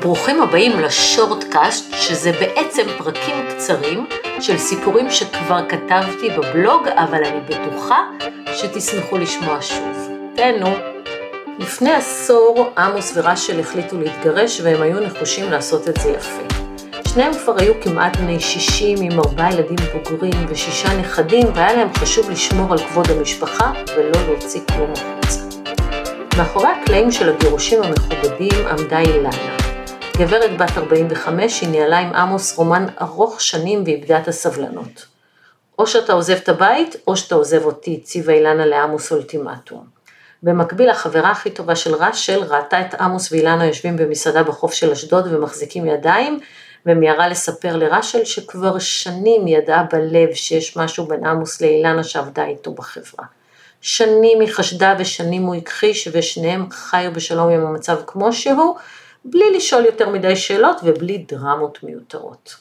ברוכים הבאים לשורטקאסט, שזה בעצם פרקים קצרים של סיפורים שכבר כתבתי בבלוג, אבל אני בטוחה שתשמחו לשמוע שוב. תהנו. לפני עשור עמוס ורשל החליטו להתגרש והם היו נחושים לעשות את זה יפה. שניהם כבר היו כמעט בני 60 עם ארבעה ילדים בוגרים ושישה נכדים והיה להם חשוב לשמור על כבוד המשפחה ולא להוציא כלום החוצה. מאחורי הקלעים של הגירושים המכובדים עמדה אילנה. גברת בת 45, היא ניהלה עם עמוס רומן ארוך שנים ואיבדה את הסבלנות. או שאתה עוזב את הבית, או שאתה עוזב אותי, הציבה אילנה לעמוס אולטימטום. במקביל, החברה הכי טובה של ראשל ראתה את עמוס ואילנה יושבים במסעדה בחוף של אשדוד ומחזיקים ידיים, ומיהרה לספר לראשל שכבר שנים ידעה בלב שיש משהו בין עמוס לאילנה שעבדה איתו בחברה. שנים היא חשדה ושנים הוא הכחיש ושניהם חיו בשלום עם המצב כמו שהוא, בלי לשאול יותר מדי שאלות ובלי דרמות מיותרות.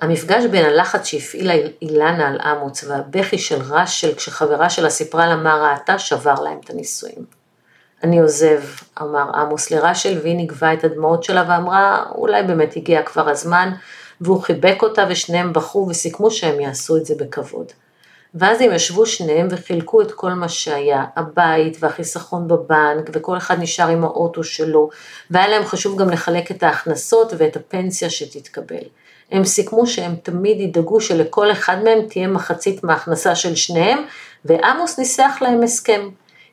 המפגש בין הלחץ שהפעילה אילנה על אמוץ והבכי של רשל כשחברה שלה סיפרה לה מה ראתה שבר להם את הנישואים. אני עוזב, אמר עמוס לרשל והיא נגבה את הדמעות שלה ואמרה אולי באמת הגיע כבר הזמן והוא חיבק אותה ושניהם בכו וסיכמו שהם יעשו את זה בכבוד. ואז הם ישבו שניהם וחילקו את כל מה שהיה, הבית והחיסכון בבנק וכל אחד נשאר עם האוטו שלו והיה להם חשוב גם לחלק את ההכנסות ואת הפנסיה שתתקבל. הם סיכמו שהם תמיד ידאגו שלכל אחד מהם תהיה מחצית מההכנסה של שניהם ועמוס ניסח להם הסכם.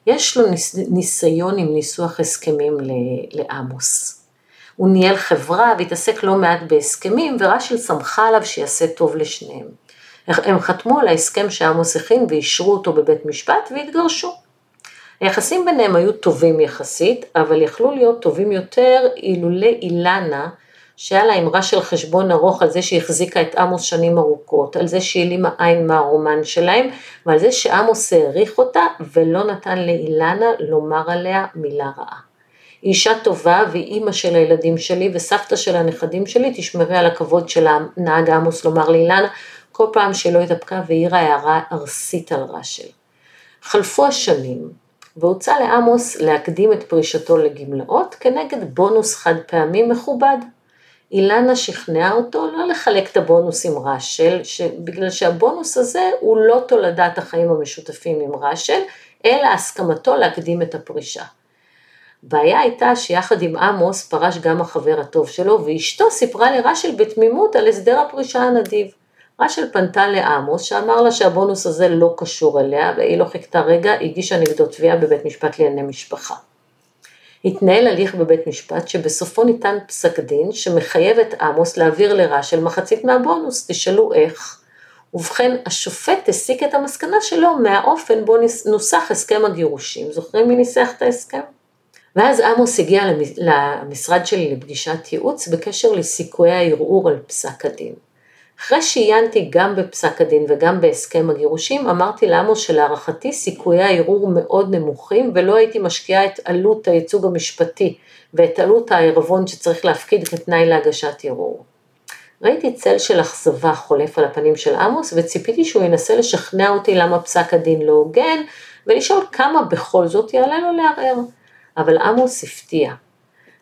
יש לו ניס, ניסיון עם ניסוח הסכמים לעמוס. הוא ניהל חברה והתעסק לא מעט בהסכמים ורשל שמחה עליו שיעשה טוב לשניהם. הם חתמו על ההסכם שעמוס הכין ואישרו אותו בבית משפט והתגרשו. היחסים ביניהם היו טובים יחסית, אבל יכלו להיות טובים יותר אילולא אילנה, שהיה לה אמרה של חשבון ארוך על זה שהיא החזיקה את עמוס שנים ארוכות, על זה שהעלימה עין מהרומן שלהם, ועל זה שעמוס העריך אותה ולא נתן לאילנה לומר עליה מילה רעה. היא אישה טובה והיא אימא של הילדים שלי וסבתא של הנכדים שלי, תשמרי על הכבוד של הנהג עמוס לומר לאילנה, כל פעם שלא התאפקה והעירה הערה ארסית על רשל. חלפו השנים, והוצע לעמוס להקדים את פרישתו לגמלאות כנגד בונוס חד פעמי מכובד. אילנה שכנעה אותו לא לחלק את הבונוס עם רשל, בגלל שהבונוס הזה הוא לא תולדת החיים המשותפים עם רשל, אלא הסכמתו להקדים את הפרישה. בעיה הייתה שיחד עם עמוס פרש גם החבר הטוב שלו, ואשתו סיפרה לרשל בתמימות על הסדר הפרישה הנדיב. רשל פנתה לעמוס שאמר לה שהבונוס הזה לא קשור אליה והיא לא חיכתה רגע, הגישה נגדו תביעה בבית משפט לענייני משפחה. התנהל הליך בבית משפט שבסופו ניתן פסק דין שמחייב את עמוס להעביר לרשל מחצית מהבונוס, תשאלו איך. ובכן השופט הסיק את המסקנה שלו מהאופן בו נוסח הסכם הגירושים, זוכרים מי ניסח את ההסכם? ואז עמוס הגיע למשרד שלי לפגישת ייעוץ בקשר לסיכויי הערעור על פסק הדין. אחרי שעיינתי גם בפסק הדין וגם בהסכם הגירושים, אמרתי לעמוס שלהערכתי סיכויי הערעור מאוד נמוכים ולא הייתי משקיעה את עלות הייצוג המשפטי ואת עלות הערבון שצריך להפקיד כתנאי להגשת ערעור. ראיתי צל של אכזבה חולף על הפנים של עמוס וציפיתי שהוא ינסה לשכנע אותי למה פסק הדין לא הוגן ולשאול כמה בכל זאת יעלה לו לערער. אבל עמוס הפתיע.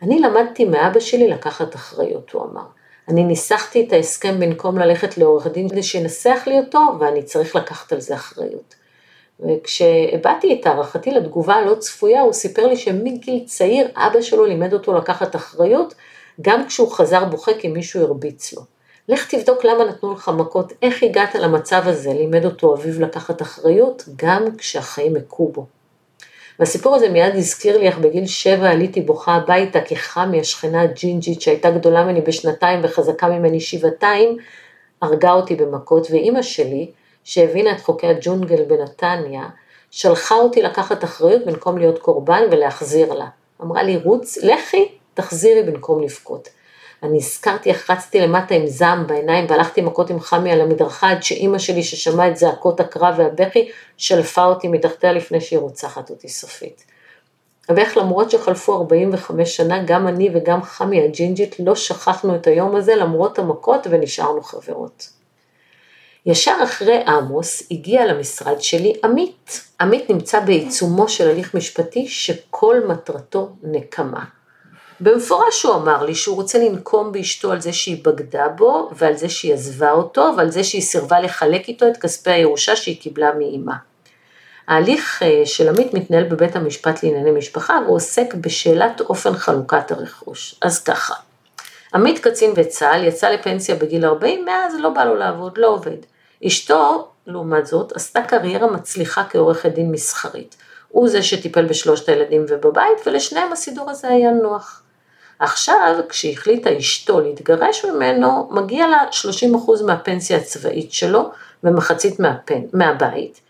אני למדתי מאבא שלי לקחת אחריות, הוא אמר. אני ניסחתי את ההסכם במקום ללכת לעורך דין כדי שינסח לי אותו, ואני צריך לקחת על זה אחריות. וכשהבעתי את הערכתי לתגובה הלא צפויה, הוא סיפר לי שמגיל צעיר אבא שלו לימד אותו לקחת אחריות, גם כשהוא חזר בוכה כי מישהו הרביץ לו. לך תבדוק למה נתנו לך מכות, איך הגעת למצב הזה, לימד אותו אביו לקחת אחריות, גם כשהחיים הכו בו. והסיפור הזה מיד הזכיר לי איך בגיל שבע עליתי בוכה הביתה כי חמי השכנה הג'ינג'ית שהייתה גדולה ממני בשנתיים וחזקה ממני שבעתיים, הרגה אותי במכות, ואימא שלי, שהבינה את חוקי הג'ונגל בנתניה, שלחה אותי לקחת אחריות במקום להיות קורבן ולהחזיר לה. אמרה לי, רוץ, לכי, תחזירי במקום לבכות. אני הזכרתי איך רצתי למטה עם זעם בעיניים והלכתי מכות עם חמי על המדרכה עד שאימא שלי ששמעה את זעקות הקרב והבכי שלפה אותי מתחתיה לפני שהיא רוצחת אותי סופית. ואיך למרות שחלפו 45 שנה גם אני וגם חמי הג'ינג'ית לא שכחנו את היום הזה למרות המכות ונשארנו חברות. ישר אחרי עמוס הגיע למשרד שלי עמית. עמית נמצא בעיצומו של הליך משפטי שכל מטרתו נקמה. במפורש הוא אמר לי שהוא רוצה לנקום באשתו על זה שהיא בגדה בו ועל זה שהיא עזבה אותו ועל זה שהיא סירבה לחלק איתו את כספי הירושה שהיא קיבלה מאימה. ההליך אה, של עמית מתנהל בבית המשפט לענייני משפחה והוא עוסק בשאלת אופן חלוקת הרכוש. אז ככה, עמית קצין בצה"ל יצא לפנסיה בגיל 40, מאז לא בא לו לעבוד, לא עובד. אשתו, לעומת זאת, עשתה קריירה מצליחה כעורכת דין מסחרית. הוא זה שטיפל בשלושת הילדים ובבית, ולשניהם הסידור הזה היה נוח. עכשיו, כשהחליטה אשתו להתגרש ממנו, מגיע לה 30% מהפנסיה הצבאית שלו ומחצית מהפן, מהבית,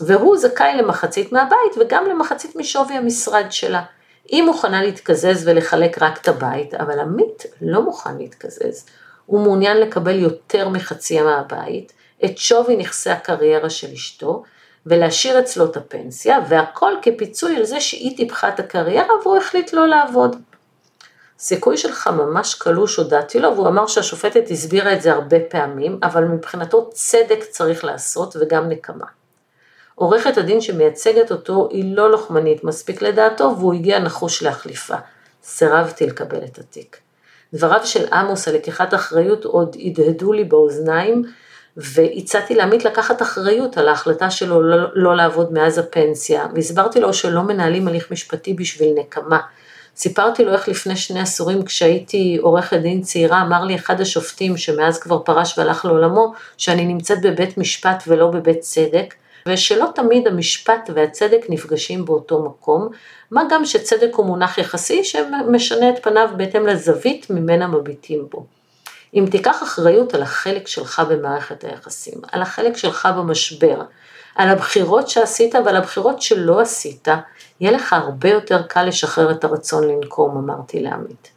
והוא זכאי למחצית מהבית וגם למחצית משווי המשרד שלה. היא מוכנה להתקזז ולחלק רק את הבית, אבל עמית לא מוכן להתקזז. הוא מעוניין לקבל יותר מחצי מהבית, את שווי נכסי הקריירה של אשתו, ולהשאיר אצלו את הפנסיה, והכל כפיצוי על זה שהיא טיפחה את הקריירה והוא החליט לא לעבוד. סיכוי שלך ממש קלוש הודעתי לו, והוא אמר שהשופטת הסבירה את זה הרבה פעמים, אבל מבחינתו צדק צריך לעשות וגם נקמה. עורכת הדין שמייצגת אותו היא לא לוחמנית מספיק לדעתו והוא הגיע נחוש להחליפה. סירבתי לקבל את התיק. דבריו של עמוס על לקיחת אחריות עוד הדהדו לי באוזניים והצעתי לעמית לקחת אחריות על ההחלטה שלו לא, לא לעבוד מאז הפנסיה והסברתי לו שלא מנהלים הליך משפטי בשביל נקמה. סיפרתי לו איך לפני שני עשורים כשהייתי עורכת דין צעירה אמר לי אחד השופטים שמאז כבר פרש והלך לעולמו שאני נמצאת בבית משפט ולא בבית צדק ושלא תמיד המשפט והצדק נפגשים באותו מקום, מה גם שצדק הוא מונח יחסי שמשנה את פניו בהתאם לזווית ממנה מביטים בו. אם תיקח אחריות על החלק שלך במערכת היחסים, על החלק שלך במשבר, על הבחירות שעשית ועל הבחירות שלא עשית, יהיה לך הרבה יותר קל לשחרר את הרצון לנקום, אמרתי לעמית.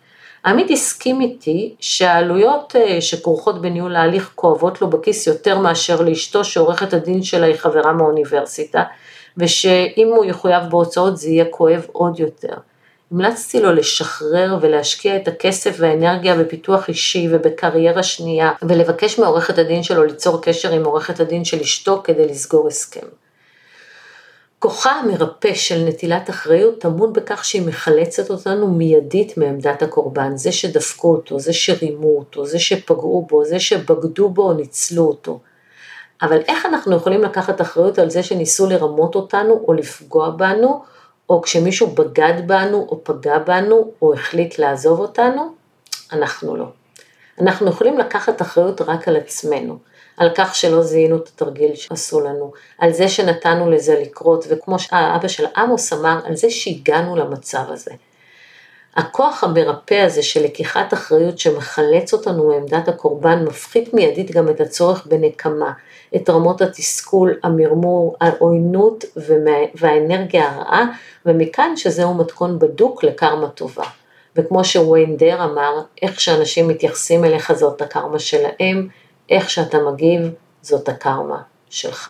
עמית הסכים איתי שהעלויות אה, שכרוכות בניהול ההליך כואבות לו בכיס יותר מאשר לאשתו שעורכת הדין שלה היא חברה מהאוניברסיטה, ושאם הוא יחויב בהוצאות זה יהיה כואב עוד יותר. המלצתי לו לשחרר ולהשקיע את הכסף והאנרגיה בפיתוח אישי ובקריירה שנייה, ולבקש מעורכת הדין שלו ליצור קשר עם עורכת הדין של אשתו כדי לסגור הסכם. כוחה המרפא של נטילת אחריות טמון בכך שהיא מחלצת אותנו מיידית מעמדת הקורבן, זה שדפקו אותו, זה שרימו אותו, זה שפגעו בו, זה שבגדו בו או ניצלו אותו. אבל איך אנחנו יכולים לקחת אחריות על זה שניסו לרמות אותנו או לפגוע בנו, או כשמישהו בגד בנו או פגע בנו או החליט לעזוב אותנו? אנחנו לא. אנחנו יכולים לקחת אחריות רק על עצמנו. על כך שלא זיהינו את התרגיל שעשו לנו, על זה שנתנו לזה לקרות, וכמו שהאבא של עמוס אמר, על זה שהגענו למצב הזה. הכוח המרפא הזה של לקיחת אחריות שמחלץ אותנו מעמדת הקורבן, מפחית מיידית גם את הצורך בנקמה, את רמות התסכול, המרמור, העוינות והאנרגיה הרעה, ומכאן שזהו מתכון בדוק לקרמה טובה. וכמו שוויין דר אמר, איך שאנשים מתייחסים אליך זאת הקרמה שלהם, איך שאתה מגיב זאת הקרמה שלך.